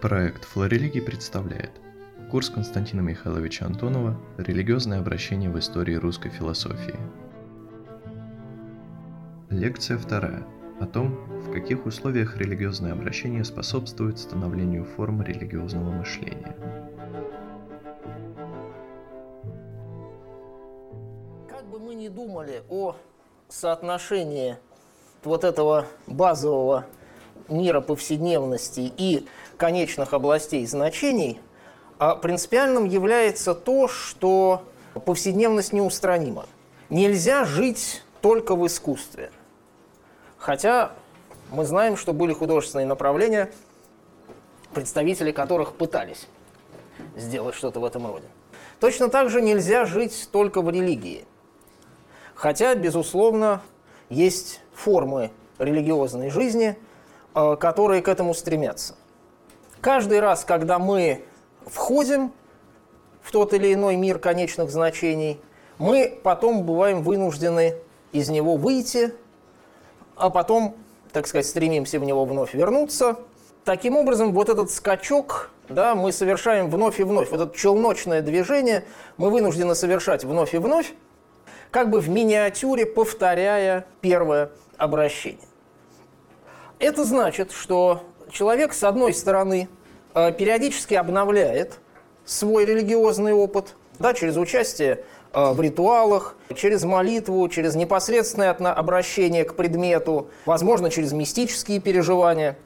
Проект «Флорелигий» представляет курс Константина Михайловича Антонова «Религиозное обращение в истории русской философии». Лекция вторая о том, в каких условиях религиозное обращение способствует становлению форм религиозного мышления. Как бы мы ни думали о соотношении вот этого базового мира повседневности и конечных областей значений, а принципиальным является то, что повседневность неустранима. Нельзя жить только в искусстве. Хотя мы знаем, что были художественные направления, представители которых пытались сделать что-то в этом роде. Точно так же нельзя жить только в религии. Хотя, безусловно, есть формы религиозной жизни, э, которые к этому стремятся. Каждый раз, когда мы входим в тот или иной мир конечных значений, мы потом бываем вынуждены из него выйти, а потом, так сказать, стремимся в него вновь вернуться. Таким образом, вот этот скачок да, мы совершаем вновь и вновь. Вот это челночное движение мы вынуждены совершать вновь и вновь, как бы в миниатюре повторяя первое обращение. Это значит, что человек, с одной стороны, э, периодически обновляет свой религиозный опыт да, через участие э, в ритуалах, через молитву, через непосредственное обращение к предмету, возможно, через мистические переживания.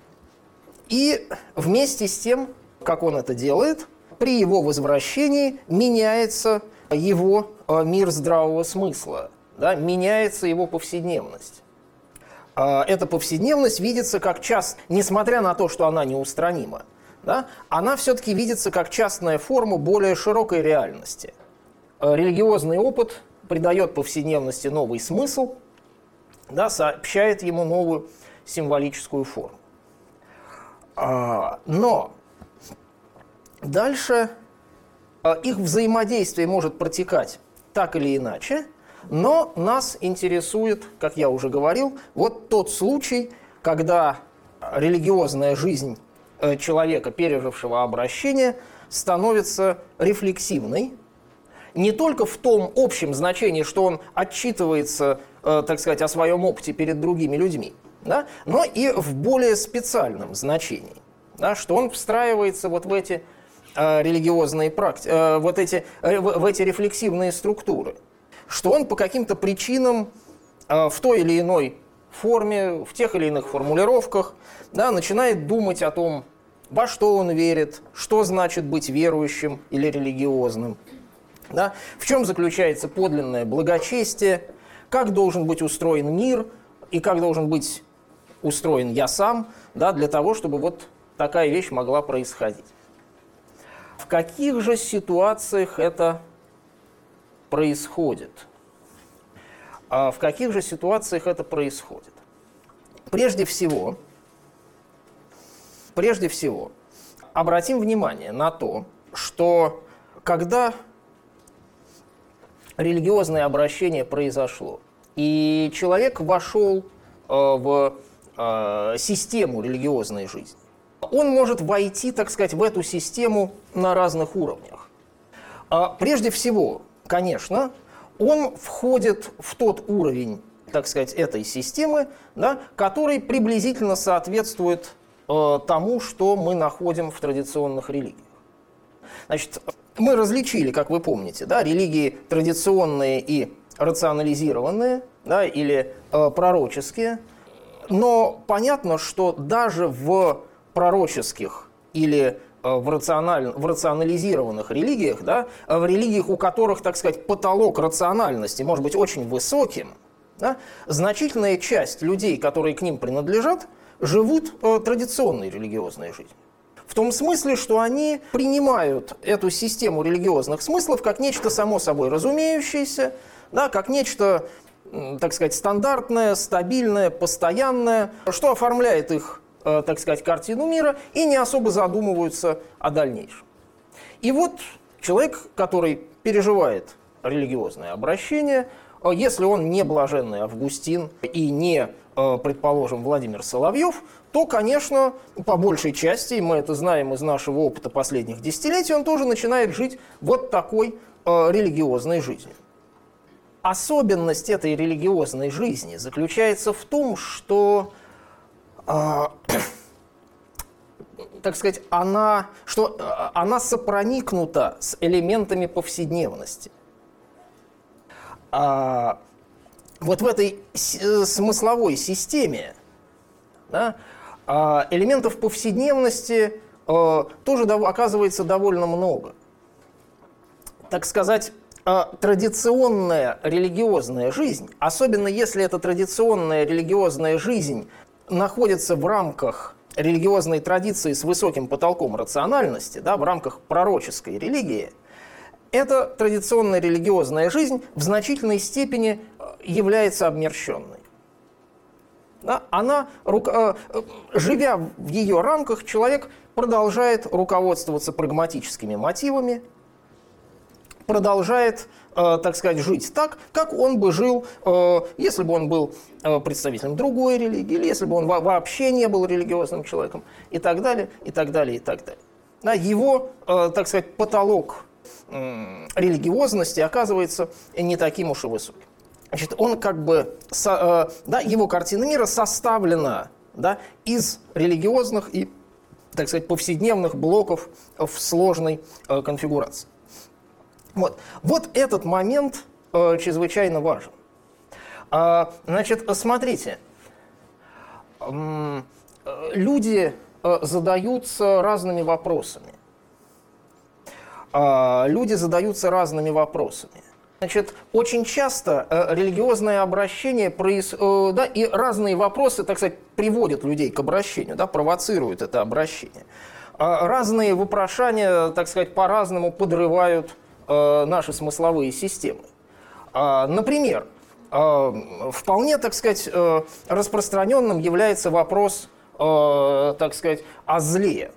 И вместе с тем, как он это делает, при его возвращении меняется его э, мир здравого смысла, да, меняется его повседневность. А, эта повседневность видится как часть, несмотря на то, что она неустранима, да, она все-таки видится как частная форма более широкой реальности. А, религиозный опыт придает повседневности новый смысл, да, сообщает ему новую символическую форму. А, но дальше их взаимодействие может протекать так или иначе, но нас интересует, как я уже говорил, вот тот случай, когда религиозная жизнь э, человека, пережившего обращение, становится рефлексивной, не только в том общем значении, что он отчитывается, э, так сказать, о своем опыте перед другими людьми, да, но и в более специальном значении, да, что он встраивается вот в эти э, религиозные практики, вот эти, в эти рефлексивные структуры – что он по каким-то причинам э, в той или иной форме, в тех или иных формулировках, да, начинает думать о том, во что он верит, что значит быть верующим или религиозным, да, в чем заключается подлинное благочестие, как должен быть устроен мир и как должен быть устроен я сам, да, для того, чтобы вот такая вещь могла происходить. В каких же ситуациях это происходит. А в каких же ситуациях это происходит? Прежде всего, прежде всего, обратим внимание на то, что когда религиозное обращение произошло, и человек вошел э, в э, систему религиозной жизни, он может войти, так сказать, в эту систему на разных уровнях. А прежде всего, конечно, он входит в тот уровень, так сказать, этой системы, да, который приблизительно соответствует э, тому, что мы находим в традиционных религиях. Значит, мы различили, как вы помните, да, религии традиционные и рационализированные, да, или э, пророческие. Но понятно, что даже в пророческих или в, рациональ... в рационализированных религиях, да, в религиях, у которых, так сказать, потолок рациональности может быть очень высоким, да, значительная часть людей, которые к ним принадлежат, живут э, традиционной религиозной жизнью. В том смысле, что они принимают эту систему религиозных смыслов как нечто само собой разумеющееся, да, как нечто, так сказать, стандартное, стабильное, постоянное, что оформляет их Э, так сказать, картину мира и не особо задумываются о дальнейшем. И вот человек, который переживает религиозное обращение, э, если он не блаженный Августин и не э, предположим, Владимир Соловьев, то, конечно, по большей части, мы это знаем из нашего опыта последних десятилетий, он тоже начинает жить вот такой э, религиозной жизнью. Особенность этой религиозной жизни заключается в том, что э, так сказать, она, что э, она сопроникнута с элементами повседневности. А, вот в этой э, смысловой системе да, а, элементов повседневности а, тоже оказывается довольно много. Так сказать, традиционная религиозная жизнь, особенно если эта традиционная религиозная жизнь находится в рамках религиозной традиции с высоким потолком рациональности, да, в рамках пророческой религии, эта традиционная религиозная жизнь в значительной степени э, является обмерщенной. Да, она, э, живя в ее рамках, человек продолжает руководствоваться прагматическими мотивами, продолжает Э, так сказать, жить так, как он бы жил, э, если бы он был э, представителем другой религии, или если бы он вообще не был религиозным человеком, и так далее, и так далее, и так далее. Да, его, так сказать, потолок религиозности оказывается не таким уж и высоким. Значит, он как бы, да, его картина мира составлена да, из религиозных и, так сказать, повседневных блоков в сложной конфигурации. Вот, вот этот момент э, чрезвычайно важен. А, значит, смотрите, э, люди э, задаются разными вопросами. А, люди задаются разными вопросами. Значит, очень часто э, религиозное обращение проис... э, да, и разные вопросы, так сказать, приводят людей к обращению, да, провоцируют это обращение. А разные вопрошания, так сказать, по-разному подрывают Э, наши смысловые системы. А, например, э, вполне, так сказать, э, распространенным является вопрос, так сказать, о зле.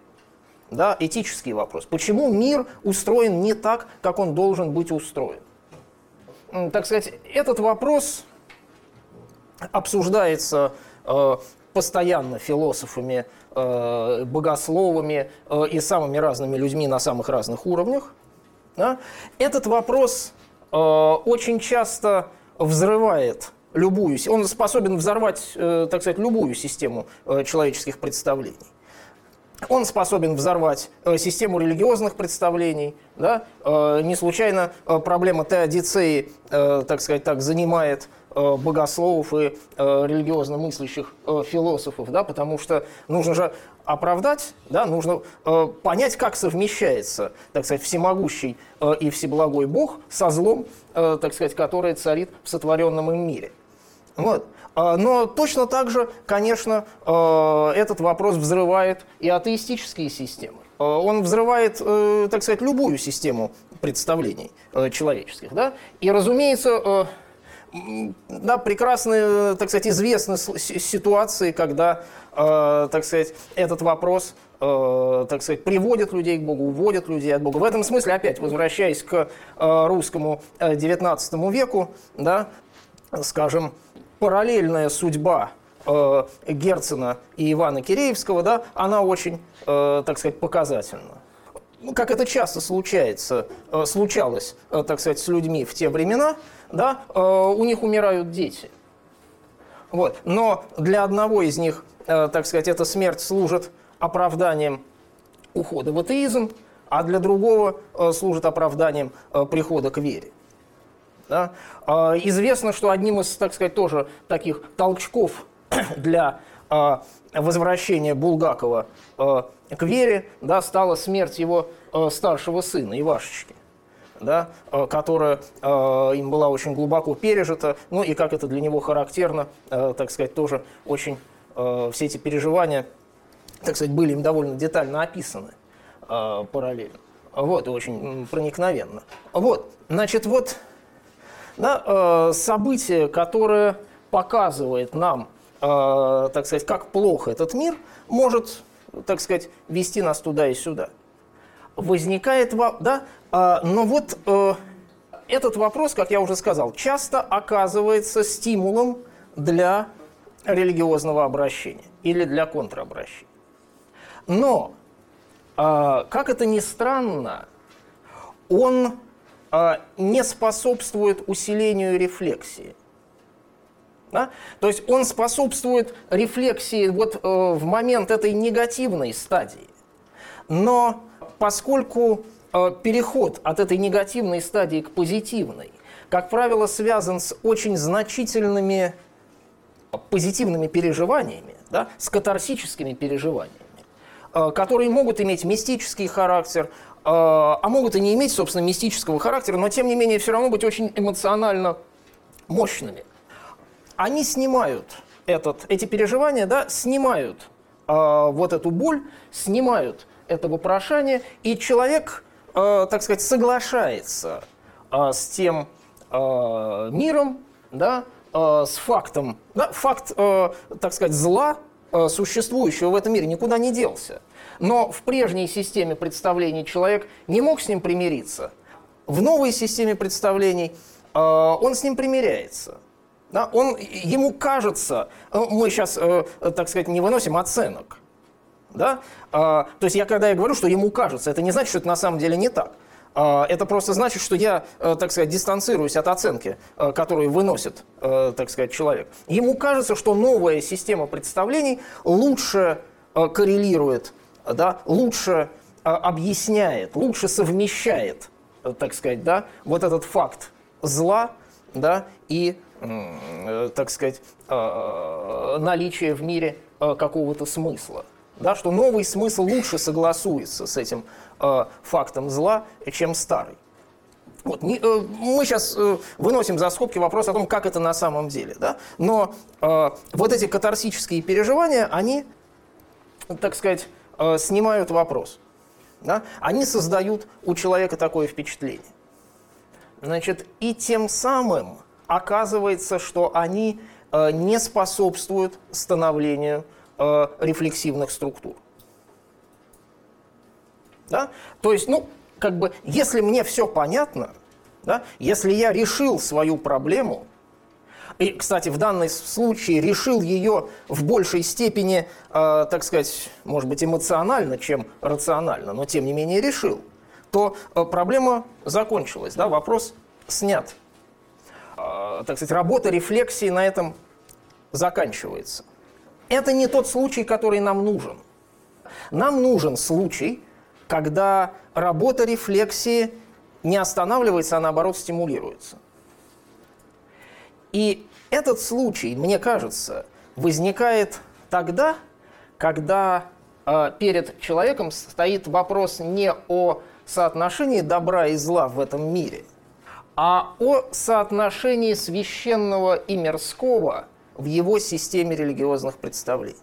Да, этический вопрос. Почему мир устроен не так, как он должен быть устроен? Так сказать, этот вопрос обсуждается постоянно философами, богословами и самыми разными людьми на самых разных уровнях. Да? Этот вопрос э, очень часто взрывает любую, он способен взорвать, э, так сказать, любую систему э, человеческих представлений. Он способен взорвать э, систему религиозных представлений. Да? Э, не случайно э, проблема теодицеи, э, так сказать, так, занимает богословов и э, религиозно мыслящих э, философов, да, потому что нужно же оправдать, да, нужно понять, как совмещается, так сказать, всемогущий и всеблагой Бог со злом, так сказать, которое царит в сотворенном им мире. Вот. Но точно так же, конечно, этот вопрос взрывает и атеистические системы. Он взрывает, так сказать, любую систему представлений человеческих. Да? И, разумеется, да, прекрасно, так сказать, известны ситуации, когда, э, так сказать, этот вопрос, э, так сказать, приводит людей к Богу, уводит людей от Бога. В этом смысле, опять возвращаясь к э, русскому XIX веку, да, скажем, параллельная судьба Герцена и Ивана Киреевского, да, она очень, так сказать, показательна. Ну, как это часто случается, случалось, так сказать, с людьми в те времена, да, э, у них умирают дети. Вот. Но для одного из них, так сказать, эта смерть служит оправданием ухода в атеизм, а для другого служит оправданием прихода к вере. Да? Известно, что одним из, так сказать, тоже таких толчков для возвращения Булгакова к вере да, стала смерть его э, старшего сына Ивашечки, да, э, которая э, им была очень глубоко пережита, ну и как это для него характерно, э, так сказать, тоже очень все эти переживания, так сказать, были им довольно детально описаны параллельно. Вот, очень проникновенно. Вот, значит, вот да, событие, которое показывает нам, так сказать, как плохо этот мир, может так сказать, вести нас туда и сюда. Возникает, да, но вот э, этот вопрос, как я уже сказал, часто оказывается стимулом для религиозного обращения или для контробращения. Но, а, как это ни странно, он а, не способствует усилению рефлексии. Да? То есть он способствует рефлексии вот э, в момент этой негативной стадии. Но поскольку переход от этой негативной стадии к позитивной, как правило, связан с очень значительными позитивными переживаниями, да, с катарсическими переживаниями, э, которые могут иметь мистический характер, а могут и не иметь, собственно, мистического характера, но тем не менее все равно быть очень эмоционально мощными. Они снимают этот, эти переживания, да, снимают э, вот эту боль, снимают это вопрошание, и человек, э, так сказать, соглашается э, с тем э, миром, да, э, с фактом, да, факт, э, так сказать, зла, э, существующего в этом мире, никуда не делся. Но в прежней системе представлений человек не мог с ним примириться. В новой системе представлений э, он с ним примиряется. Да? Он, ему кажется, э, мы сейчас, э, так сказать, не выносим оценок. Да? то есть я когда я говорю, что ему кажется, это не значит, что это на самом деле не так. Это просто значит, что я, так сказать, дистанцируюсь от оценки, которую выносит, так сказать, человек. Ему кажется, что новая система представлений лучше коррелирует да, лучше а, объясняет, лучше совмещает, э, так сказать, да, вот этот факт зла да, и, э, так сказать, э, наличие в мире какого-то смысла. Да, что новый смысл лучше согласуется с этим фактом зла, чем старый. Вот, не, э, мы сейчас э, выносим за скобки вопрос о том, как это на самом деле. Да? Но э, вот эти катарсические переживания, они, так сказать, э, снимают вопрос. Да? Они создают у человека такое впечатление. Значит, и тем самым оказывается, что они э, не способствуют становлению э, рефлексивных структур. Да? То есть, ну, как бы, если мне все понятно, да, если я решил свою проблему, и, кстати, в данном случае решил ее в большей степени, э, так сказать, может быть, эмоционально, чем рационально, но тем не менее решил, то э, проблема закончилась, да, вопрос снят. Э, так сказать, работа рефлексии на этом заканчивается. Это не тот случай, который нам нужен. Нам нужен случай, когда работа рефлексии не останавливается, а наоборот стимулируется. И этот случай, мне кажется, возникает тогда, когда э, перед человеком стоит вопрос не о соотношении добра и зла в этом мире, а о соотношении священного и мирского в его системе религиозных представлений.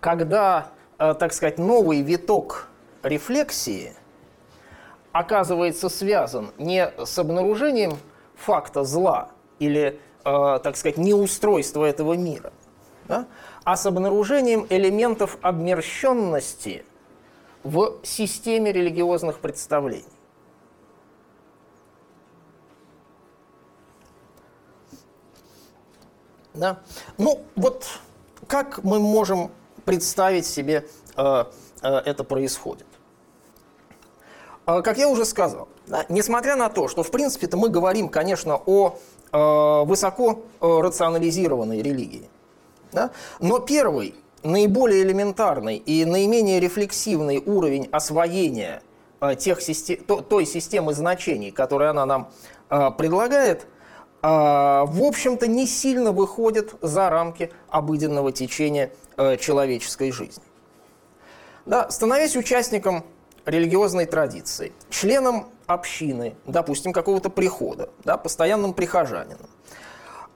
Когда, э, так сказать, новый виток рефлексии – оказывается связан не с обнаружением факта зла или, э, так сказать, неустройства этого мира, да, а с обнаружением элементов обмерщенности в системе религиозных представлений. Да? Ну, вот как мы можем представить себе, э, э, это происходит? А, как я уже сказал, да, несмотря на то, что в принципе-то мы говорим, конечно, о э, высоко э, рационализированной религии, да, но первый, наиболее элементарный и наименее рефлексивный уровень освоения э, тех систем, то, той системы значений, которую она нам э, предлагает, э, в общем-то не сильно выходит за рамки обыденного течения э, человеческой жизни. Да, становясь участником религиозной традиции, членом общины, допустим, какого-то прихода, да, постоянным прихожанином,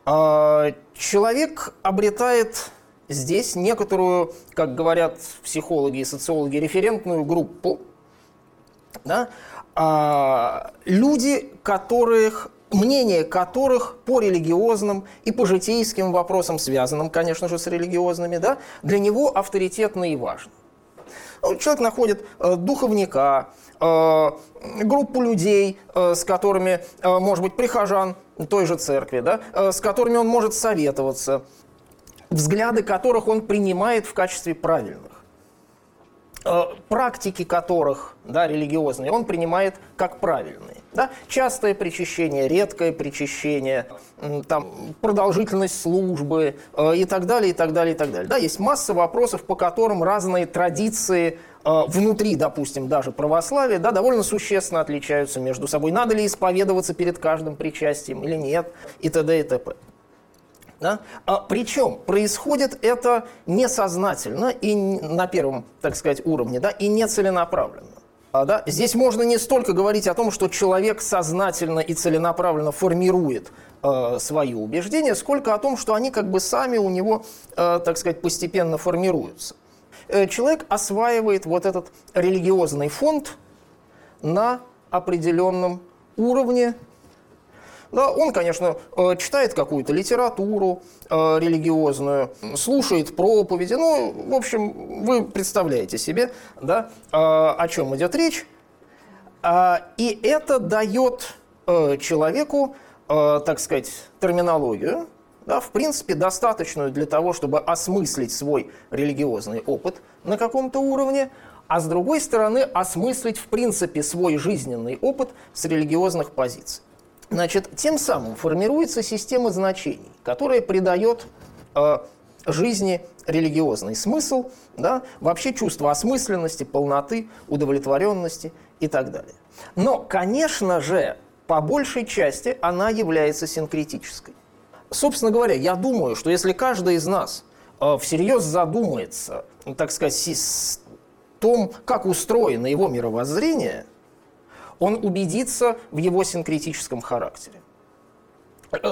а, человек обретает здесь некоторую, как говорят психологи и социологи, референтную группу, да, а, люди, которых мнение которых по религиозным и по житейским вопросам, связанным, конечно же, с религиозными, да, для него авторитетно и важно. Человек находит э, духовника, э, группу людей, э, с которыми, может быть, прихожан той же церкви, да, с которыми он может советоваться, взгляды которых он принимает в качестве правильных. Практики которых, да, религиозные, он принимает как правильные. Да? Частое причащение, редкое причащение, там, продолжительность службы э, и так далее, и так далее, и так далее. Да, есть масса вопросов, по которым разные традиции э, внутри, допустим, даже православия, да, довольно существенно отличаются между собой. Надо ли исповедоваться перед каждым причастием или нет, и т.д. и т.п. Да? А, причем происходит это несознательно и на первом, так сказать, уровне, да, и нецеленаправленно. А, да? Здесь можно не столько говорить о том, что человек сознательно и целенаправленно формирует э, свои убеждения, сколько о том, что они как бы сами у него, э, так сказать, постепенно формируются. Э, человек осваивает вот этот религиозный фонд на определенном уровне да, он, конечно, э, читает какую-то литературу э, религиозную, слушает проповеди. Ну, в общем, вы представляете себе, да, э, о чем идет речь. А, и это дает человеку, так сказать, терминологию, да, в принципе, достаточную для того, чтобы осмыслить свой религиозный опыт на каком-то уровне, а с другой стороны, осмыслить, в принципе, свой жизненный опыт с религиозных позиций. Значит, тем самым формируется система значений, которая придает э, жизни религиозный смысл, да, вообще чувство осмысленности, полноты, удовлетворенности и так далее. Но, конечно же, по большей части она является синкретической. Собственно говоря, я думаю, что если каждый из нас э, всерьез задумается, так сказать, о том, как устроено его мировоззрение – он убедится в его синкретическом характере.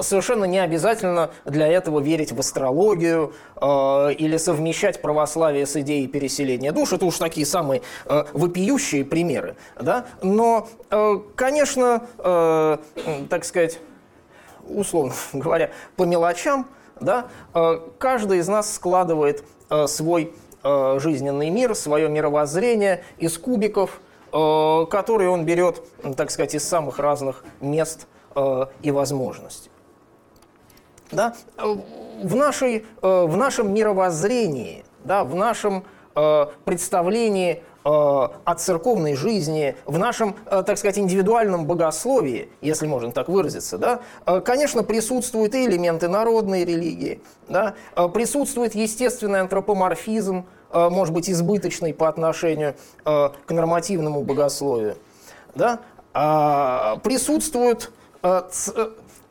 Совершенно не обязательно для этого верить в астрологию э, или совмещать православие с идеей переселения душ. Это уж такие самые э, вопиющие примеры. Да? Но, э, конечно, э, так сказать, условно говоря, по мелочам, да, э, каждый из нас складывает э, свой э, жизненный мир, свое мировоззрение из кубиков – Э, которые он берет, так сказать, из самых разных мест э, и возможностей. Да? В, нашей, э, в нашем мировоззрении, да, в нашем представлении о церковной жизни, в нашем, так сказать, индивидуальном богословии, если можно так выразиться, да, конечно, присутствуют и элементы народной религии, да, присутствует естественный антропоморфизм, Э, может быть, избыточной по отношению э, к нормативному богословию, да, а, присутствуют э,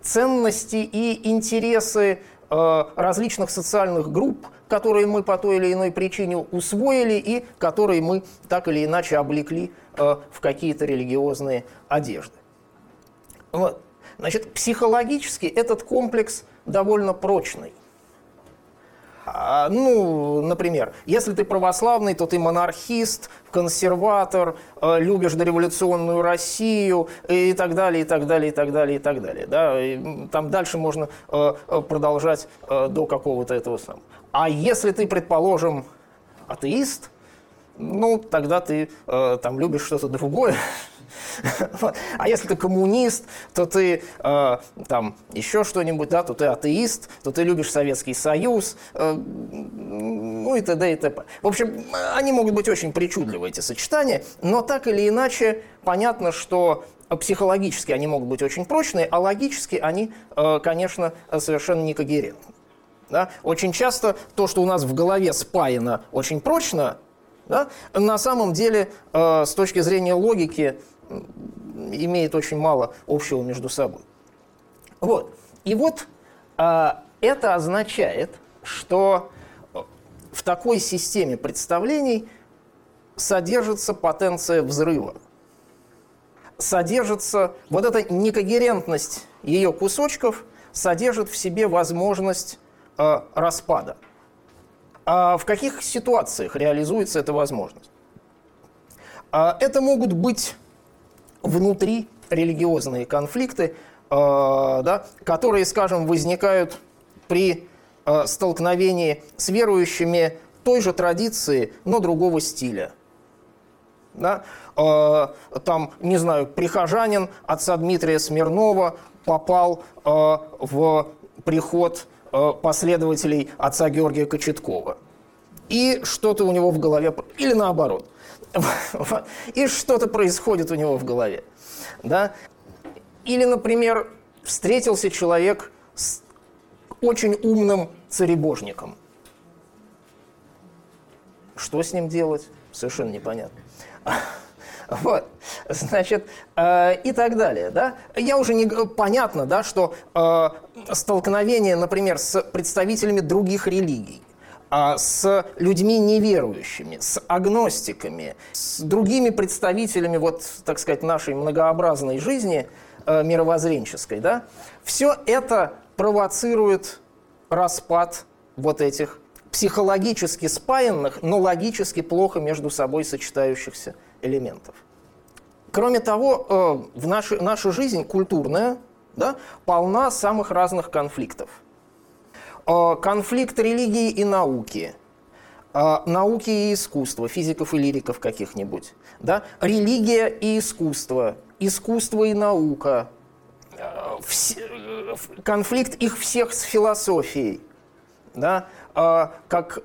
ценности и интересы различных социальных групп, которые мы по той или иной причине усвоили и которые мы так или иначе облекли в какие-то религиозные одежды. Вот. Значит, психологически этот комплекс довольно прочный. А, ну, например, если ты православный, то ты монархист, консерватор, э, любишь дореволюционную Россию и так далее, и так далее, и так далее, и так далее. Да? И там дальше можно э, э, продолжать до какого-то этого самого. А если ты, предположим, атеист, ну, тогда ты там любишь что-то другое, А если ты коммунист, то ты э, там еще что-нибудь, да, то ты атеист, то ты любишь Советский Союз, э, ну и т.д. и т.п. В общем, они могут быть очень причудливы, эти сочетания, но так или иначе понятно, что психологически они могут быть очень прочные, а логически они, э, конечно, совершенно не когерентны. Да? Очень часто то, что у нас в голове спаяно очень прочно, да, на самом деле, э, с точки зрения логики, имеет очень мало общего между собой. Вот. И вот а, это означает, что в такой системе представлений содержится потенция взрыва. Содержится вот эта некогерентность ее кусочков содержит в себе возможность э, распада. А в каких ситуациях реализуется эта возможность? А это могут быть внутри религиозные конфликты, э, да, которые, скажем, возникают при э, столкновении с верующими той же традиции, но другого стиля. Да? Э, там, не знаю, прихожанин отца Дмитрия Смирнова попал в приход последователей отца Георгия Кочеткова. И что-то у него в голове, или наоборот, и что-то происходит у него в голове. Да? Или, например, встретился человек с очень умным царебожником. Что с ним делать? Совершенно непонятно. Вот, значит, э, и так далее, да. Я уже не понятно, да, что э, столкновение, например, с представителями других религий, э, с людьми неверующими, с агностиками, с другими представителями, вот, так сказать, нашей многообразной жизни э, мировоззренческой, да, все это провоцирует распад вот этих психологически спаянных, но логически плохо между собой сочетающихся элементов. Кроме того, э, в нашей, наша жизнь культурная да, полна самых разных конфликтов. Э, конфликт религии и науки, э, науки и искусства, физиков и лириков каких-нибудь. Да? Религия и искусство, искусство и наука, конфликт их всех с философией. Да? Как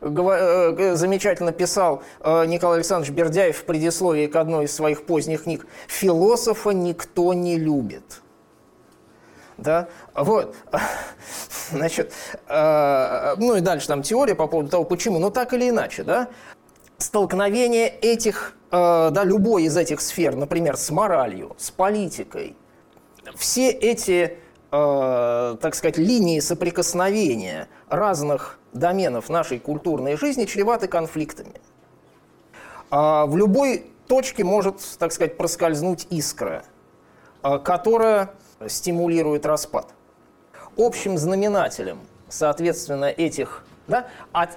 Э, замечательно писал э, Николай Александрович Бердяев в предисловии к одной из своих поздних книг, философа никто не любит. Да, вот, значит, э, ну и дальше там теория по поводу того, почему, но так или иначе, да, столкновение этих, да, любой из этих сфер, например, с моралью, с политикой, все эти, так сказать, линии соприкосновения разных доменов нашей культурной жизни чреваты конфликтами. А в любой точке может, так сказать, проскользнуть искра, которая стимулирует распад. Общим знаменателем, соответственно, этих, да, от,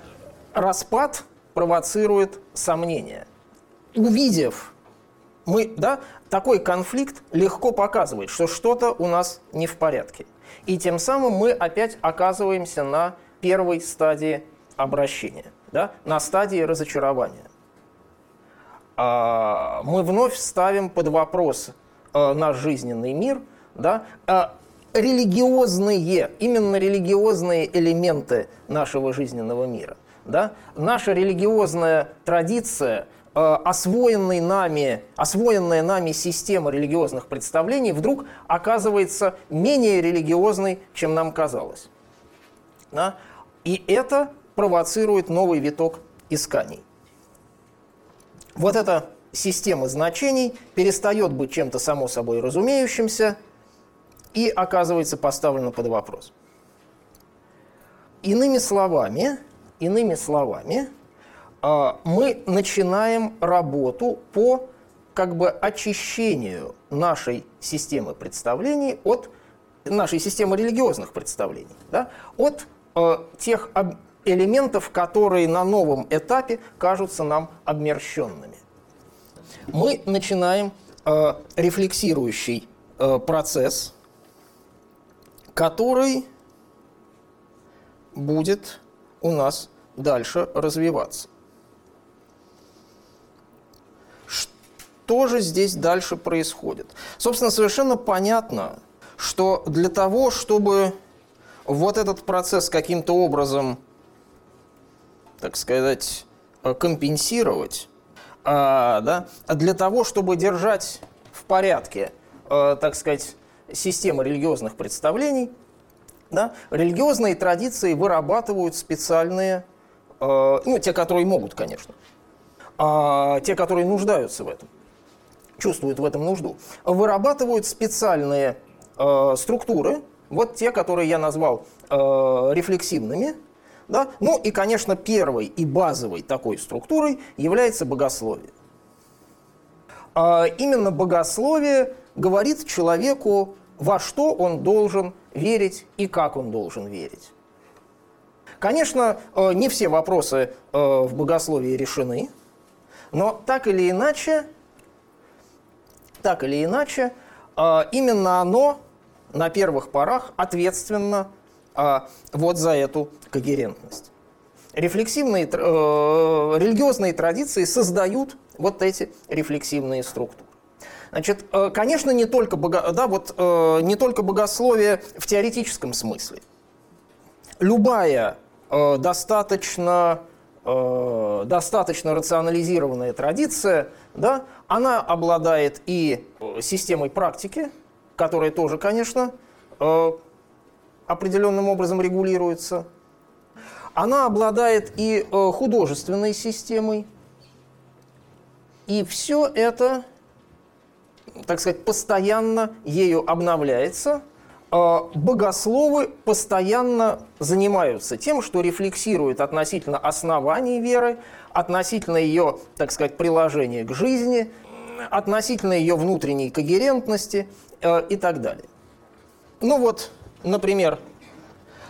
распад провоцирует сомнения. Увидев мы, да, такой конфликт легко показывает, что что-то у нас не в порядке. И тем самым мы опять оказываемся на первой стадии обращения, да, на стадии разочарования. А, мы вновь ставим под вопрос а, наш жизненный мир, да, а, религиозные, именно религиозные элементы нашего жизненного мира. Да? Наша религиозная традиция, освоенная нами, освоенная нами система религиозных представлений вдруг оказывается менее религиозной, чем нам казалось. Да? И это провоцирует новый виток исканий. Вот эта система значений перестает быть чем-то само собой разумеющимся и оказывается поставлена под вопрос. Иными словами, иными словами, а, мы начинаем работу по как бы очищению нашей системы представлений от нашей системы религиозных представлений, да, от Э, тех элементов, которые на новом этапе кажутся нам обмерщенными. Мы начинаем э, рефлексирующий э, процесс, который будет у нас дальше развиваться. Что же здесь дальше происходит? Собственно, совершенно понятно, что для того, чтобы вот этот процесс каким-то образом, так сказать, компенсировать, а, да, для того, чтобы держать в порядке, а, так сказать, систему религиозных представлений, да, религиозные традиции вырабатывают специальные, а, ну, те, которые могут, конечно, а те, которые нуждаются в этом, чувствуют в этом нужду, вырабатывают специальные э, структуры, вот те, которые я назвал э, рефлексивными. Да? Ну и, конечно, первой и базовой такой структурой является богословие. А именно богословие говорит человеку, во что он должен верить и как он должен верить. Конечно, э, не все вопросы э, в богословии решены, но так или иначе, так или иначе, э, именно оно на первых порах ответственно вот за эту когерентность. рефлексивные, э, религиозные традиции создают вот эти рефлексивные структуры. Значит, э, конечно, не только, бого, да, вот, э, не только богословие в теоретическом смысле. Любая э, достаточно, достаточно рационализированная традиция, да, она обладает и системой практики, которая тоже, конечно, определенным образом регулируется. Она обладает и художественной системой. И все это так сказать, постоянно ею обновляется. А богословы постоянно занимаются тем, что рефлексируют относительно оснований веры, относительно ее, так сказать, приложения к жизни, относительно ее внутренней когерентности э, и так далее. Ну вот, например,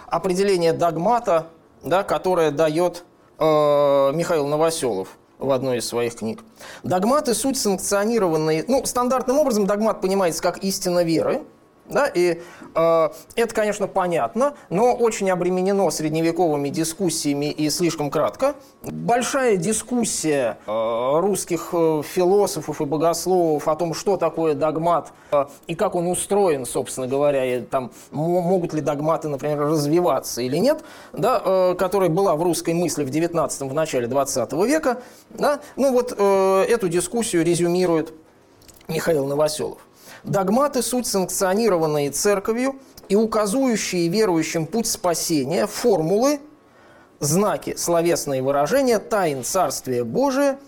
определение догмата, да, которое дает э, Михаил Новоселов в одной из своих книг. Догматы – суть санкционированные, ну, стандартным образом догмат понимается как истина веры, да, и э, это, конечно, понятно, но очень обременено средневековыми дискуссиями и слишком кратко. Большая дискуссия э, русских э, философов и богословов о том, что такое догмат э, и как он устроен, собственно говоря, и, там, могут ли догматы, например, развиваться или нет, да, э, которая была в русской мысли в 19 в начале 20 века. Да, ну вот э, эту дискуссию резюмирует Михаил Новоселов. Догматы – суть санкционированные церковью и указывающие верующим путь спасения, формулы, знаки, словесные выражения, тайн Царствия Божия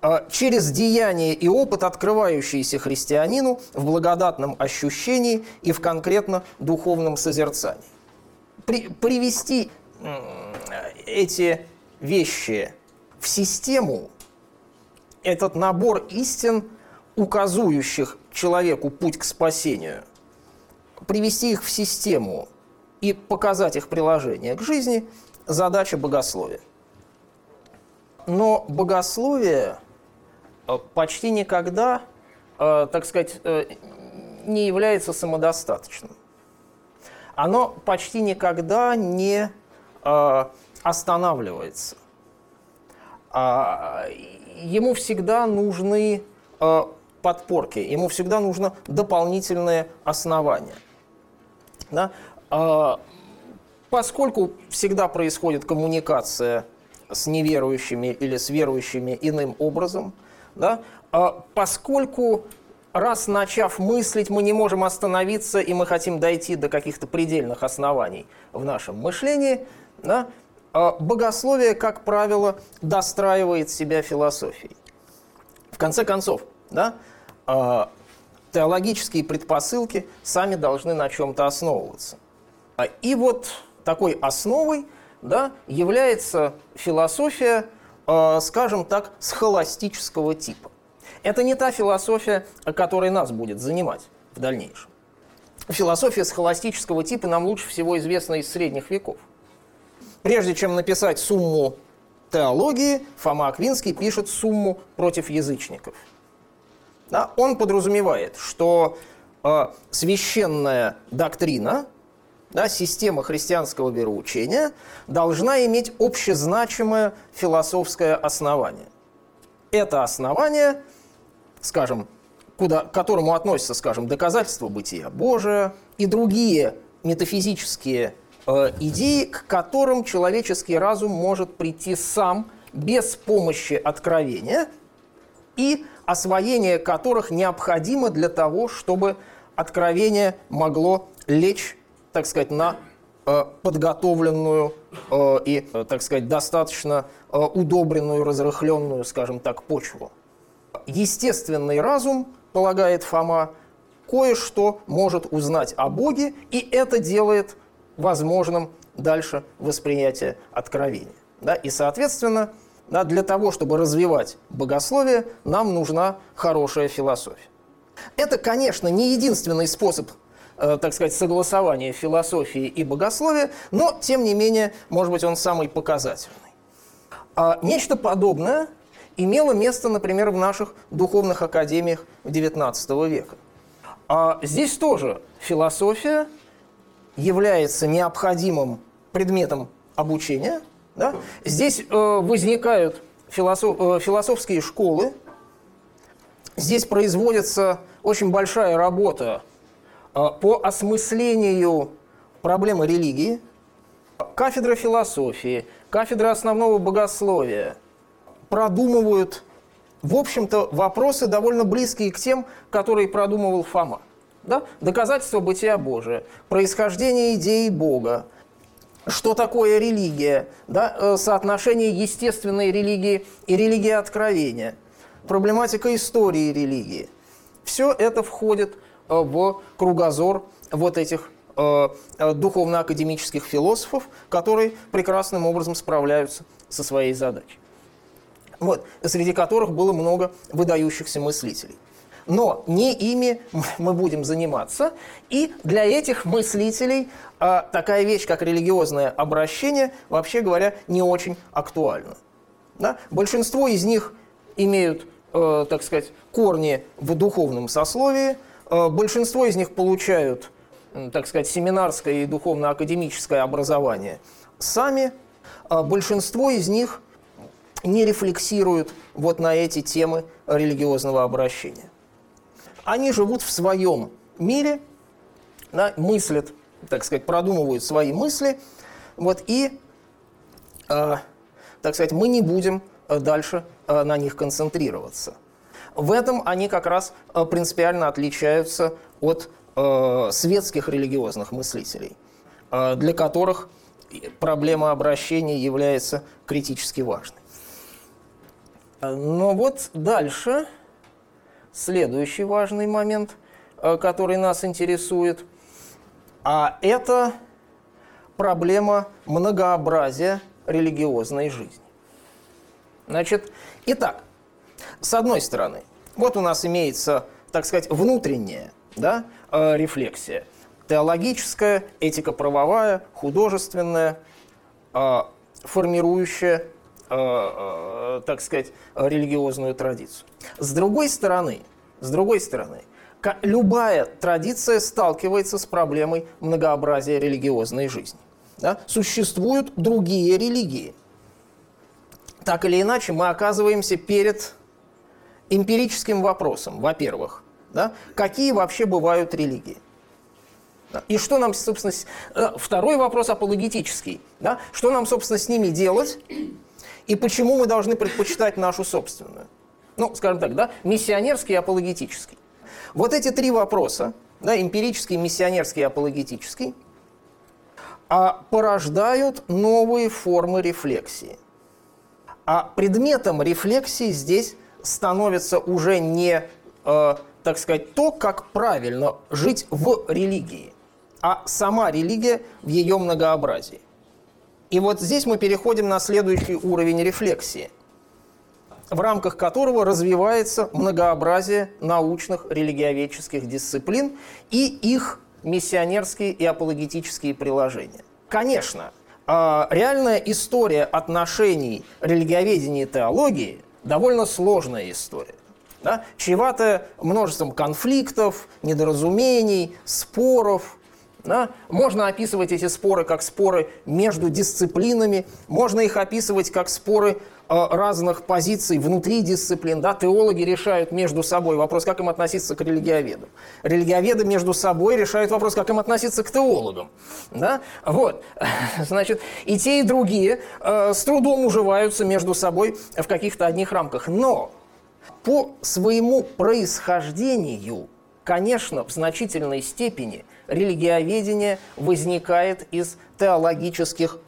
а, через деяние и опыт, открывающиеся христианину в благодатном ощущении и в конкретно духовном созерцании. При, привести эти вещи в систему, этот набор истин, указывающих человеку путь к спасению, привести их в систему и показать их приложение к жизни – задача богословия. Но богословие э, почти никогда, э, так сказать, э, не является самодостаточным. Оно почти никогда не останавливается. А, ему всегда нужны подпорки, ему всегда нужно дополнительное основание. Да? А, поскольку всегда происходит коммуникация с неверующими или с верующими иным образом, да? а, поскольку раз начав мыслить, мы не можем остановиться, и мы хотим дойти до каких-то предельных оснований в нашем мышлении, да? а, богословие, как правило, достраивает себя философией. В конце концов, да, а, теологические предпосылки сами должны на чем-то основываться. А, и вот такой основой да, является философия, а, скажем так, схоластического типа. Это не та философия, которая нас будет занимать в дальнейшем. Философия схоластического типа нам лучше всего известна из средних веков. Прежде чем написать сумму теологии, Фома Аквинский пишет сумму против язычников – да, он подразумевает, что э, священная доктрина, да, система христианского вероучения должна иметь общезначимое философское основание. Это основание, скажем, куда, к которому относятся, скажем, доказательства бытия Божия и другие метафизические э, идеи, к которым человеческий разум может прийти сам без помощи откровения и освоение которых необходимо для того, чтобы откровение могло лечь, так сказать, на э, подготовленную э, и, э, так сказать, достаточно удобренную, разрыхленную, скажем так, почву. Естественный разум, полагает Фома, кое-что может узнать о Боге, и это делает возможным дальше восприятие откровения. Да? И, соответственно, да, для того, чтобы развивать богословие, нам нужна хорошая философия. Это, конечно, не единственный способ э, так сказать, согласования философии и богословия, но, тем не менее, может быть, он самый показательный. А нечто подобное имело место, например, в наших духовных академиях XIX века. А здесь тоже философия является необходимым предметом обучения – Да? Здесь э, возникают философ, э, философские школы, здесь производится очень большая работа э, по осмыслению проблемы религии, кафедра философии, кафедра основного богословия продумывают, в общем-то, вопросы довольно близкие к тем, которые продумывал Фома. Да? Доказательство бытия Божия, происхождение идеи Бога, что такое религия, да? Э, соотношение естественной религии и религии откровения, проблематика истории религии. Все это входит э, в кругозор вот этих э, духовно-академических философов, которые прекрасным образом справляются со своей задачей. Вот, среди которых было много выдающихся мыслителей но не ими мы будем заниматься. И для этих мыслителей а, такая вещь, как религиозное обращение, вообще говоря, не очень актуальна. Да? Большинство из них имеют, э, так сказать, корни в духовном сословии, э, большинство из них получают, так сказать, семинарское и духовно-академическое образование сами, а большинство из них не рефлексируют вот на эти темы религиозного обращения они живут в своем мире, да, мыслят, так сказать, продумывают свои мысли, вот, и, э, так сказать, мы не будем э, дальше э, на них концентрироваться. В этом они как раз э, принципиально отличаются от э, светских религиозных мыслителей, э, для которых проблема обращения является критически важной. Но вот дальше следующий важный момент, э, который нас интересует, а это проблема многообразия религиозной жизни. Значит, итак, с одной стороны, вот у нас имеется, так сказать, внутренняя да, э, рефлексия, теологическая, этико-правовая, художественная, э, формирующая так сказать, религиозную традицию. С другой стороны, с другой стороны, любая традиция сталкивается с проблемой многообразия религиозной жизни. Да? Существуют другие религии. Так или иначе, мы оказываемся перед эмпирическим вопросом, во-первых, да? какие вообще бывают религии. И что нам, собственно, э, второй вопрос апологетический. Да? Что нам, собственно, с ними делать, и почему мы должны предпочитать нашу собственную? Ну, скажем так, да, миссионерский и апологетический. Вот эти три вопроса, да, эмпирический, миссионерский и апологетический, а порождают новые формы рефлексии. А предметом рефлексии здесь становится уже не, э, так сказать, то, как правильно жить в религии, а сама религия в ее многообразии. И вот здесь мы переходим на следующий уровень рефлексии, в рамках которого развивается многообразие научных религиоведческих дисциплин и их миссионерские и апологетические приложения. Конечно, а, реальная история отношений религиоведения и теологии довольно сложная история. Да? Чреватая множеством конфликтов, недоразумений, споров – да? Можно описывать эти споры как споры между дисциплинами, можно их описывать как споры э, разных позиций внутри дисциплин. Да? Теологи решают между собой вопрос, как им относиться к религиоведам. Религиоведы между собой решают вопрос, как им относиться к теологам. Да? Вот. Значит, и те, и другие э, с трудом уживаются между собой в каких-то одних рамках. Но по своему происхождению, конечно, в значительной степени – религиоведение возникает из теологических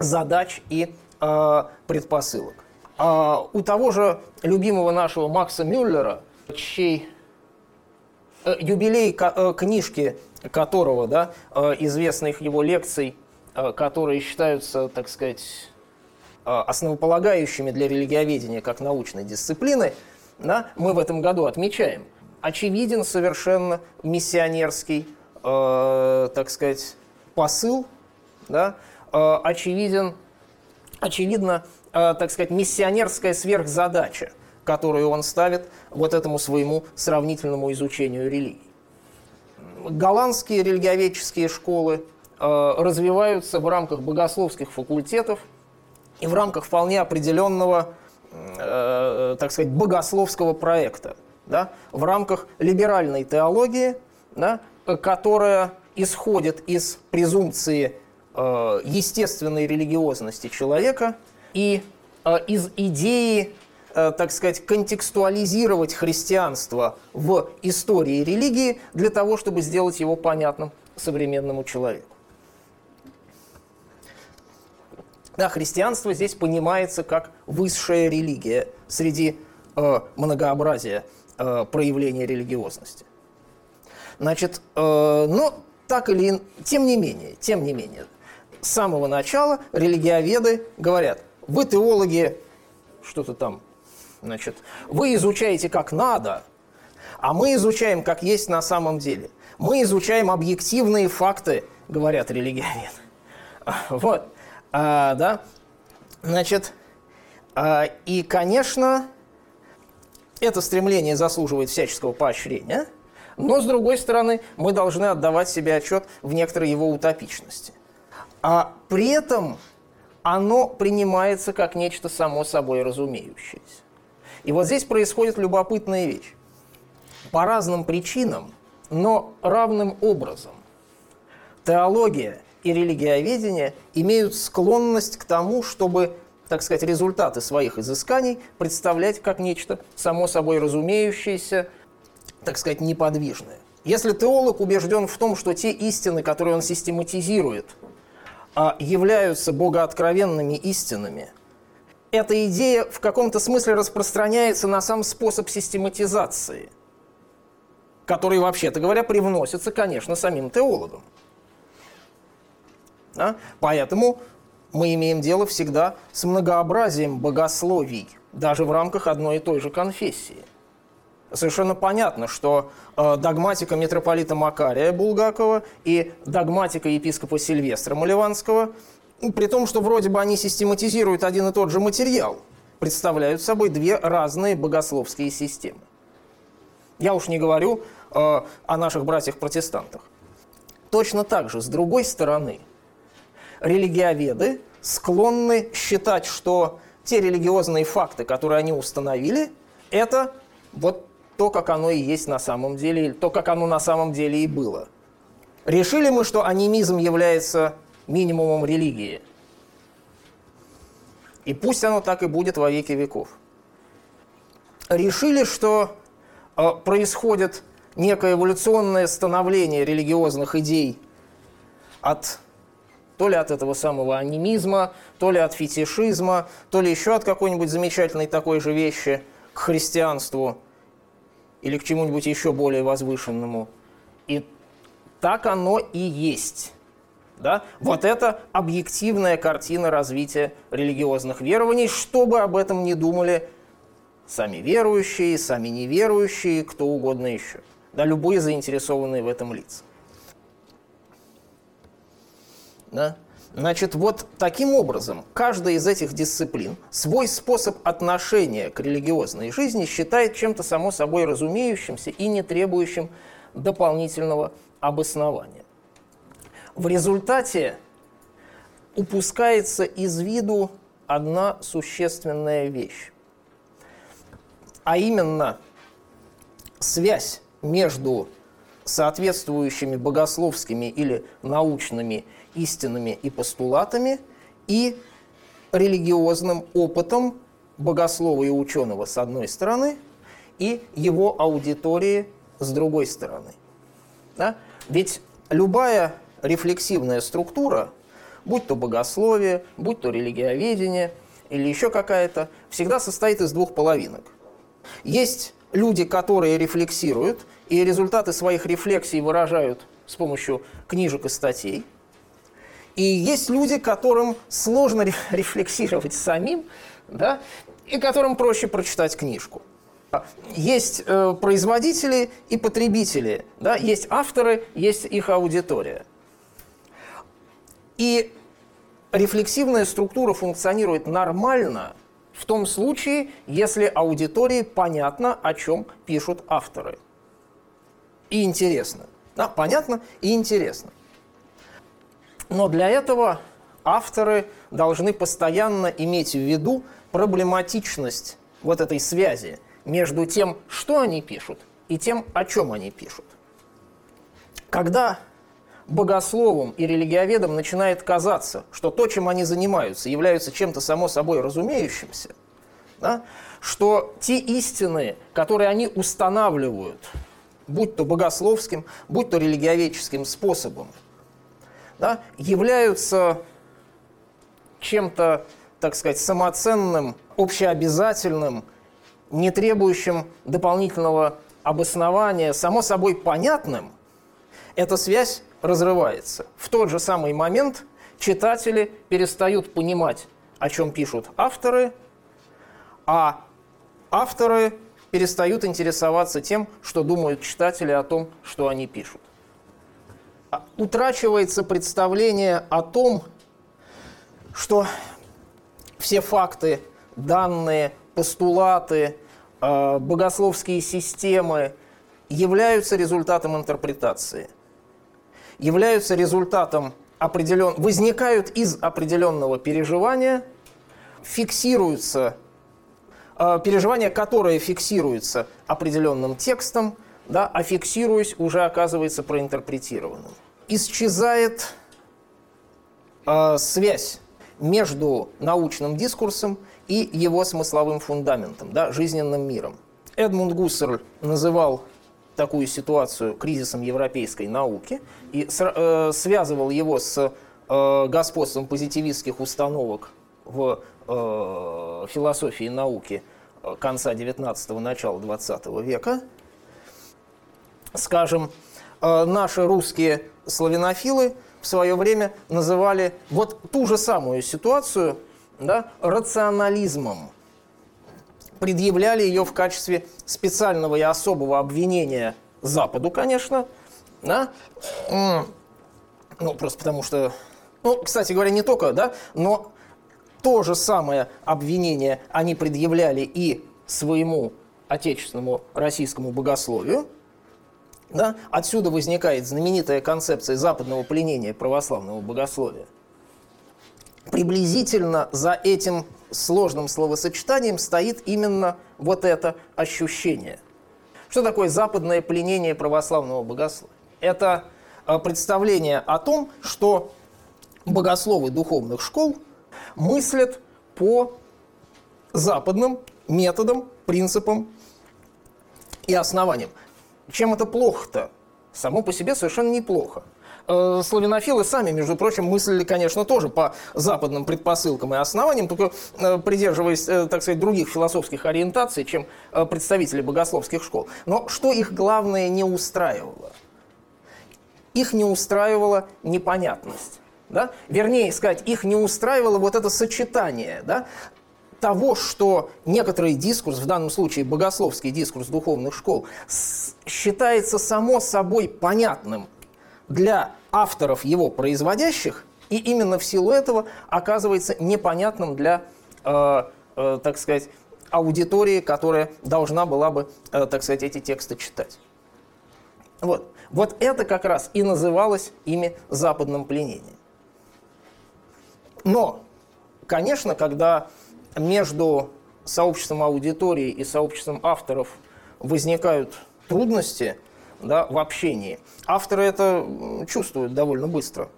задач и э, предпосылок. А у того же любимого нашего Макса Мюллера, чей э, юбилей э, книжки которого, да, э, известных его лекций, э, которые считаются, так сказать, э, основополагающими для религиоведения как научной дисциплины, да, мы в этом году отмечаем – очевиден совершенно миссионерский, э, так сказать, посыл, да, э, очевиден, очевидно, э, так сказать, миссионерская сверхзадача, которую он ставит вот этому своему сравнительному изучению религии. Голландские религиоведческие школы э, развиваются в рамках богословских факультетов и в рамках вполне определенного, э, так сказать, богословского проекта, да, в рамках либеральной теологии, да, которая исходит из презумпции э, естественной религиозности человека и э, из идеи, э, так сказать, контекстуализировать христианство в истории религии для того, чтобы сделать его понятным современному человеку. Да, христианство здесь понимается как высшая религия среди э, многообразия э, проявления религиозности. Значит, э, ну, так или иначе, тем не менее, тем не менее, с самого начала религиоведы говорят, вы теологи, что-то там, значит, вы изучаете как надо, а мы изучаем как есть на самом деле. Мы изучаем объективные факты, говорят религиоведы. Вот, а, да, значит, а, и, конечно, это стремление заслуживает всяческого поощрения – но, с другой стороны, мы должны отдавать себе отчет в некоторой его утопичности. А при этом оно принимается как нечто само собой разумеющееся. И вот здесь происходит любопытная вещь. По разным причинам, но равным образом. Теология и религиоведение имеют склонность к тому, чтобы, так сказать, результаты своих изысканий представлять как нечто само собой разумеющееся, так сказать, неподвижное. Если теолог убежден в том, что те истины, которые он систематизирует, а, являются богооткровенными истинами, эта идея в каком-то смысле распространяется на сам способ систематизации, который, вообще-то говоря, привносится, конечно, самим теологом. Да? Поэтому мы имеем дело всегда с многообразием богословий, даже в рамках одной и той же конфессии совершенно понятно, что э, догматика митрополита Макария Булгакова и догматика епископа Сильвестра Маливанского, при том, что вроде бы они систематизируют один и тот же материал, представляют собой две разные богословские системы. Я уж не говорю э, о наших братьях-протестантах. Точно так же, с другой стороны, религиоведы склонны считать, что те религиозные факты, которые они установили, это вот то, как оно и есть на самом деле, то, как оно на самом деле и было. Решили мы, что анимизм является минимумом религии. И пусть оно так и будет во веки веков. Решили, что э, происходит некое эволюционное становление религиозных идей от то ли от этого самого анимизма, то ли от фетишизма, то ли еще от какой-нибудь замечательной такой же вещи к христианству – или к чему-нибудь еще более возвышенному. И так оно и есть. Да? Вот это объективная картина развития религиозных верований, что бы об этом не думали сами верующие, сами неверующие, кто угодно еще. Да, любые заинтересованные в этом лица. Да? Значит, вот таким образом каждая из этих дисциплин свой способ отношения к религиозной жизни считает чем-то само собой разумеющимся и не требующим дополнительного обоснования. В результате упускается из виду одна существенная вещь, а именно связь между соответствующими богословскими или научными истинами и постулатами и религиозным опытом богослова и ученого с одной стороны и его аудитории с другой стороны. Да? Ведь любая рефлексивная структура, будь то богословие, будь то религиоведение или еще какая-то, всегда состоит из двух половинок. Есть люди, которые рефлексируют, и результаты своих рефлексий выражают с помощью книжек и статей – и есть люди, которым сложно рефлексировать самим, да, и которым проще прочитать книжку. Есть э, производители и потребители, да, есть авторы, есть их аудитория. И рефлексивная структура функционирует нормально в том случае, если аудитории понятно, о чем пишут авторы. И интересно. Да, понятно и интересно. Но для этого авторы должны постоянно иметь в виду проблематичность вот этой связи между тем, что они пишут, и тем, о чем они пишут. Когда богословам и религиоведам начинает казаться, что то, чем они занимаются, является чем-то само собой разумеющимся, да, что те истины, которые они устанавливают, будь то богословским, будь то религиоведческим способом, да, являются чем-то, так сказать, самоценным, общеобязательным, не требующим дополнительного обоснования, само собой понятным, эта связь разрывается. В тот же самый момент читатели перестают понимать, о чем пишут авторы, а авторы перестают интересоваться тем, что думают читатели о том, что они пишут. Утрачивается представление о том, что все факты, данные, постулаты, э, богословские системы являются результатом интерпретации – являются результатом определен... возникают из определенного переживания, фиксируются, э, переживание, которое фиксируется определенным текстом, да, а фиксируясь, уже оказывается проинтерпретированным. Исчезает э, связь между научным дискурсом и его смысловым фундаментом, да, жизненным миром. Эдмунд Гуссерль называл такую ситуацию кризисом европейской науки и э, связывал его с э, господством позитивистских установок в э, философии науки э, конца 19-го, начала 20 века. Скажем, наши русские славянофилы в свое время называли вот ту же самую ситуацию да, рационализмом предъявляли ее в качестве специального и особого обвинения Западу, конечно, да? Ну, просто потому что, ну, кстати говоря, не только, да, но то же самое обвинение они предъявляли и своему отечественному российскому богословию, да? Отсюда возникает знаменитая концепция западного пленения православного богословия. Приблизительно за этим сложным словосочетанием стоит именно вот это ощущение. Что такое западное пленение православного богословия? Это э, представление о том, что богословы духовных школ мыслят по западным методам, принципам и основаниям. Чем это плохо-то? Само по себе совершенно неплохо. Э, славянофилы сами, между прочим, мыслили, конечно, тоже по западным предпосылкам и основаниям, только э, придерживаясь, э, так сказать, других философских ориентаций, чем представители богословских школ. Но что их главное не устраивало? Их не устраивала непонятность. Да? Вернее сказать, их не устраивало вот это сочетание да? Того, что некоторый дискурс, в данном случае богословский дискурс духовных школ, считается само собой понятным для авторов его производящих, и именно в силу этого оказывается непонятным для, э, э, так сказать, аудитории, которая должна была бы, э, так сказать, эти тексты читать. Вот. вот это как раз и называлось ими западным пленением. Но, конечно, когда между сообществом аудитории и сообществом авторов возникают трудности – да, в общении. Авторы это чувствуют довольно быстро.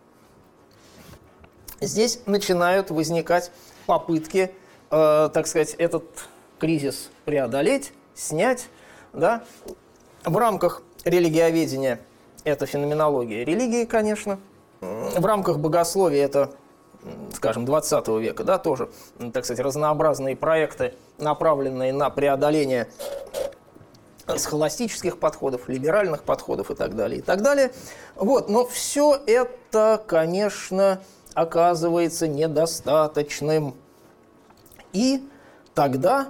Здесь начинают возникать попытки, э, так сказать, этот кризис преодолеть, снять. Да? В рамках религиоведения это феноменология религии, конечно. В рамках богословия это, скажем, 20 века, да, тоже, так сказать, разнообразные проекты, направленные на преодоление схоластических подходов, либеральных подходов и так далее, и так далее. Вот, но все это, конечно, оказывается недостаточным. И тогда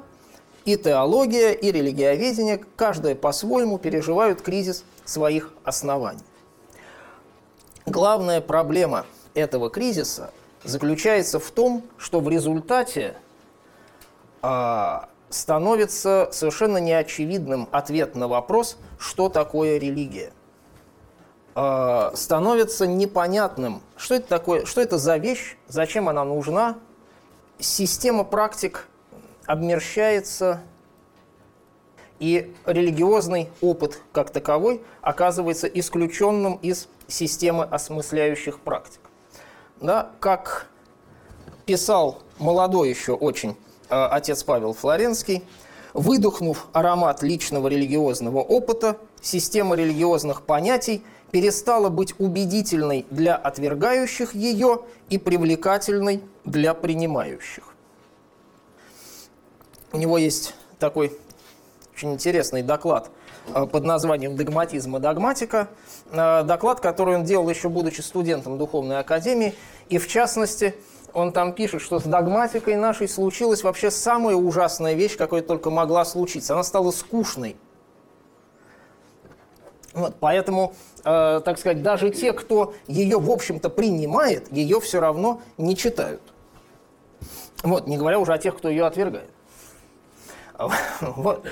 и теология, и религиоведение, каждое по-своему переживают кризис своих оснований. Главная проблема этого кризиса заключается в том, что в результате а, становится совершенно неочевидным ответ на вопрос, что такое религия. э, становится непонятным, что это такое, что это за вещь, зачем она нужна. Система практик обмерщается, и религиозный опыт как таковой оказывается исключенным из системы осмысляющих практик. Да, как писал молодой еще очень э, отец Павел Флоренский, выдохнув аромат личного религиозного опыта, система религиозных понятий перестала быть убедительной для отвергающих ее и привлекательной для принимающих. У него есть такой очень интересный доклад под названием «Догматизм и догматика». Э, доклад, который он делал еще будучи студентом Духовной Академии. И в частности, он там пишет, что с догматикой нашей случилась вообще самая ужасная вещь, какой только могла случиться. Она стала скучной. Вот, поэтому, э, так сказать, даже те, кто ее, в общем-то, принимает, ее все равно не читают. Вот, не говоря уже о тех, кто ее отвергает. Вот.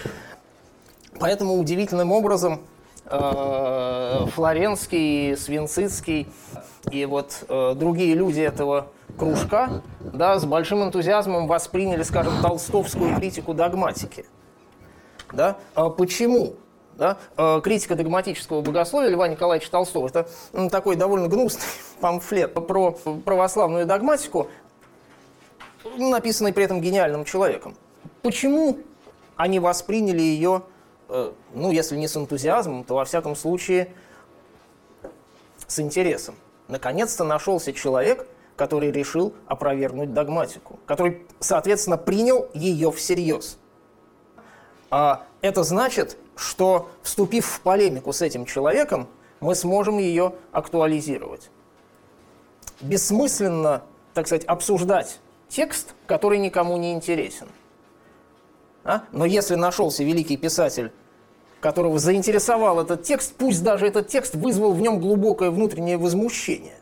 Поэтому удивительным образом э, Флоренский, Свинцицкий и вот э, другие люди этого кружка да, с большим энтузиазмом восприняли, скажем, толстовскую критику догматики. Да? А почему? Да? Э, критика догматического богословия Льва Николаевича Толстого – это такой довольно гнусный памфлет про православную догматику, написанный при этом гениальным человеком. Почему они восприняли ее ну, если не с энтузиазмом, то во всяком случае с интересом. Наконец-то нашелся человек, который решил опровергнуть догматику, который, соответственно, принял ее всерьез. А это значит, что, вступив в полемику с этим человеком, мы сможем ее актуализировать. Бессмысленно, так сказать, обсуждать текст, который никому не интересен. А? Но если нашелся великий писатель которого заинтересовал этот текст, пусть даже этот текст вызвал в нем глубокое внутреннее возмущение.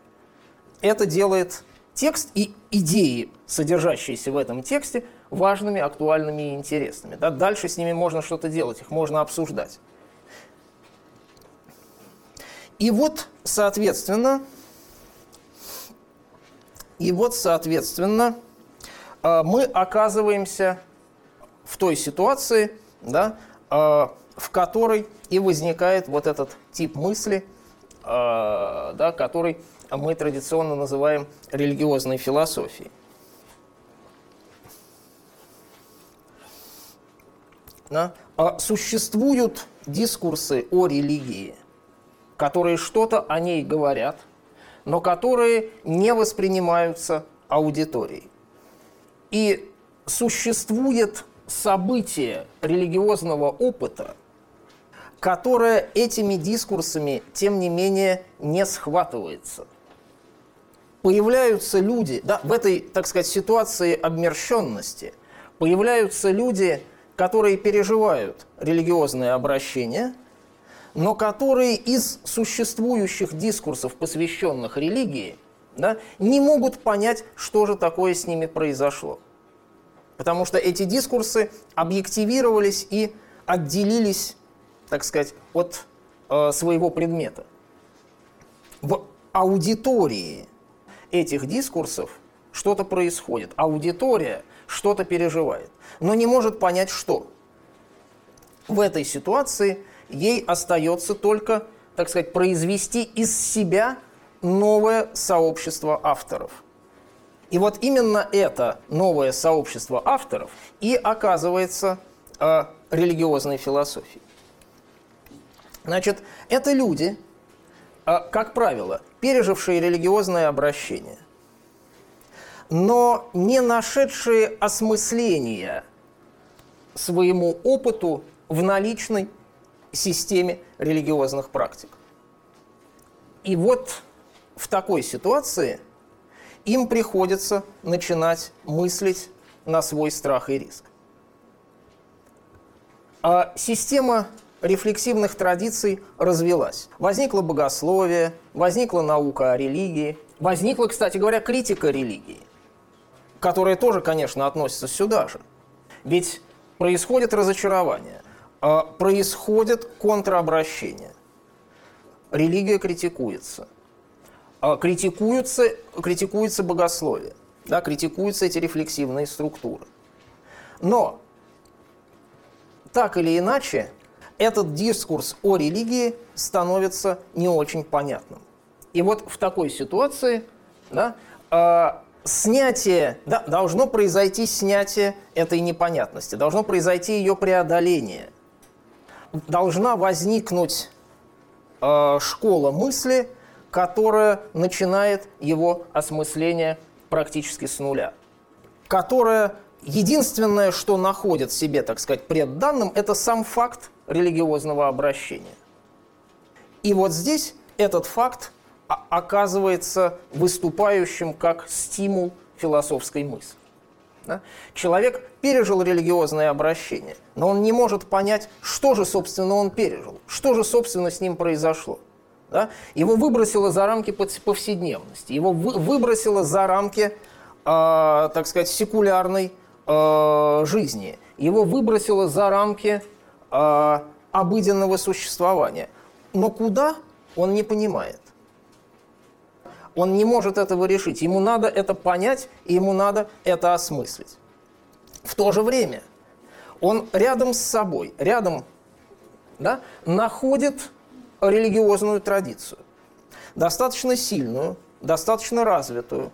Это делает текст и идеи, содержащиеся в этом тексте, важными, актуальными и интересными. Да, дальше с ними можно что-то делать, их можно обсуждать. И вот, соответственно, и вот, соответственно, э, мы оказываемся в той ситуации, да, э, в которой и возникает вот этот тип мысли, э, да, который мы традиционно называем религиозной философией. Да? А существуют дискурсы о религии, которые что-то о ней говорят, но которые не воспринимаются аудиторией. И существует событие религиозного опыта, которая этими дискурсами, тем не менее, не схватывается. Появляются люди, да, в этой, так сказать, ситуации обмерщенности, появляются люди, которые переживают религиозное обращение, но которые из существующих дискурсов, посвященных религии, да, не могут понять, что же такое с ними произошло. Потому что эти дискурсы объективировались и отделились так сказать, от э, своего предмета. В аудитории этих дискурсов что-то происходит. Аудитория что-то переживает, но не может понять, что. В этой ситуации ей остается только, так сказать, произвести из себя новое сообщество авторов. И вот именно это новое сообщество авторов и оказывается э, религиозной философией. Значит, это люди, а, как правило, пережившие религиозное обращение, но не нашедшие осмысления своему опыту в наличной системе религиозных практик. И вот в такой ситуации им приходится начинать мыслить на свой страх и риск. А система рефлексивных традиций развелась. Возникло богословие, возникла наука о религии, возникла, кстати говоря, критика религии, которая тоже, конечно, относится сюда же. Ведь происходит разочарование, а происходит контраобращение. религия критикуется. А критикуются, критикуется богословие, да, критикуются эти рефлексивные структуры. Но так или иначе, этот дискурс о религии становится не очень понятным. И вот в такой ситуации да, э, снятие, да, должно произойти снятие этой непонятности, должно произойти ее преодоление. Должна возникнуть э, школа мысли, которая начинает его осмысление практически с нуля, которая единственное, что находит себе, так сказать, пред данным, это сам факт религиозного обращения. И вот здесь этот факт оказывается выступающим как стимул философской мысли. Да? Человек пережил религиозное обращение, но он не может понять, что же, собственно, он пережил, что же, собственно, с ним произошло. Да? Его выбросило за рамки повседневности, его вы, выбросило за рамки, э, так сказать, секулярной э, жизни, его выбросило за рамки э, обыденного существования. Но куда, он не понимает. Он не может этого решить. Ему надо это понять, и ему надо это осмыслить. В то же время он рядом с собой, рядом да, находит религиозную традицию. Достаточно сильную, достаточно развитую,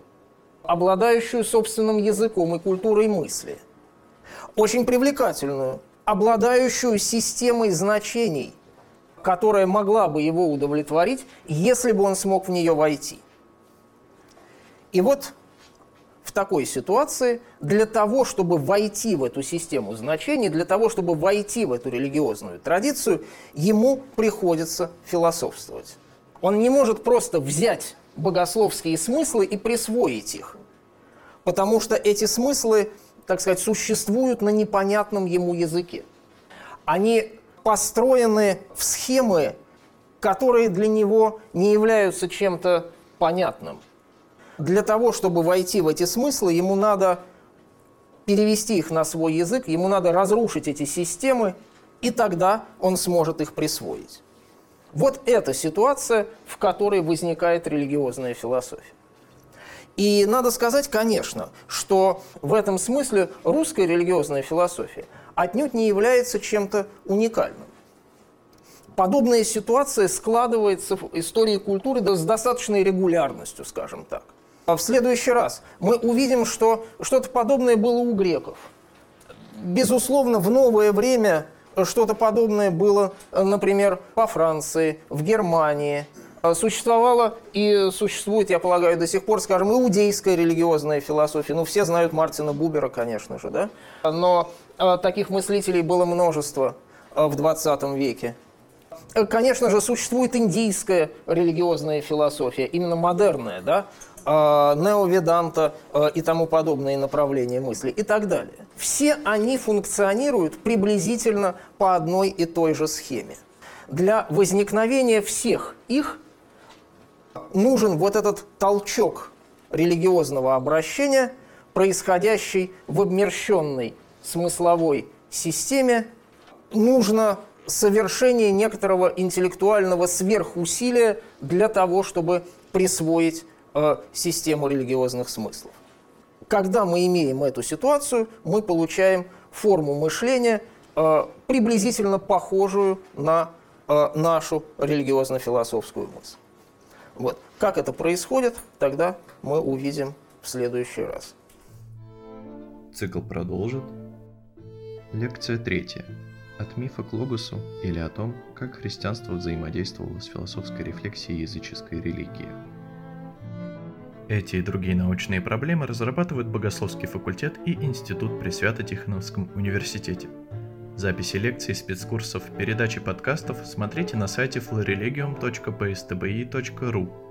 обладающую собственным языком и культурой мысли. Очень привлекательную, обладающую системой значений, которая могла бы его удовлетворить, если бы он смог в нее войти. И вот в такой ситуации для того, чтобы войти в эту систему значений, для того, чтобы войти в эту религиозную традицию, ему приходится философствовать. Он не может просто взять богословские смыслы и присвоить их, потому что эти смыслы, так сказать, существуют на непонятном ему языке. Они построены в схемы, которые для него не являются чем-то понятным для того, чтобы войти в эти смыслы, ему надо перевести их на свой язык, ему надо разрушить эти системы, и тогда он сможет их присвоить. Вот эта ситуация, в которой возникает религиозная философия. И надо сказать, конечно, что в этом смысле русская религиозная философия отнюдь не является чем-то уникальным. Подобная ситуация складывается в истории культуры с достаточной регулярностью, скажем так. А в следующий раз мы увидим, что что-то подобное было у греков. Безусловно, в новое время что-то подобное было, например, по Франции, в Германии. Существовала и существует, я полагаю, до сих пор, скажем, иудейская религиозная философия. Ну, все знают Мартина Бубера, конечно же, да? Но а, таких мыслителей было множество а, в 20 веке. Конечно же, существует индийская религиозная философия, именно модерная, да? А, неоведанта а, и тому подобные направления мысли и так далее. Все они функционируют приблизительно по одной и той же схеме. Для возникновения всех их нужен вот этот толчок религиозного обращения, происходящий в обмерщенной смысловой системе, нужно совершение некоторого интеллектуального сверхусилия для того, чтобы присвоить э, систему религиозных смыслов. Когда мы имеем эту ситуацию, мы получаем форму мышления, э, приблизительно похожую на э, нашу религиозно-философскую мысль. Вот. Как это происходит, тогда мы увидим в следующий раз. Цикл продолжит. Лекция третья. От мифа к логосу или о том, как христианство взаимодействовало с философской рефлексией языческой религии. Эти и другие научные проблемы разрабатывают Богословский факультет и Институт при Свято-Тихоновском университете. Записи лекций, спецкурсов, передачи подкастов смотрите на сайте florilegium.pstbi.ru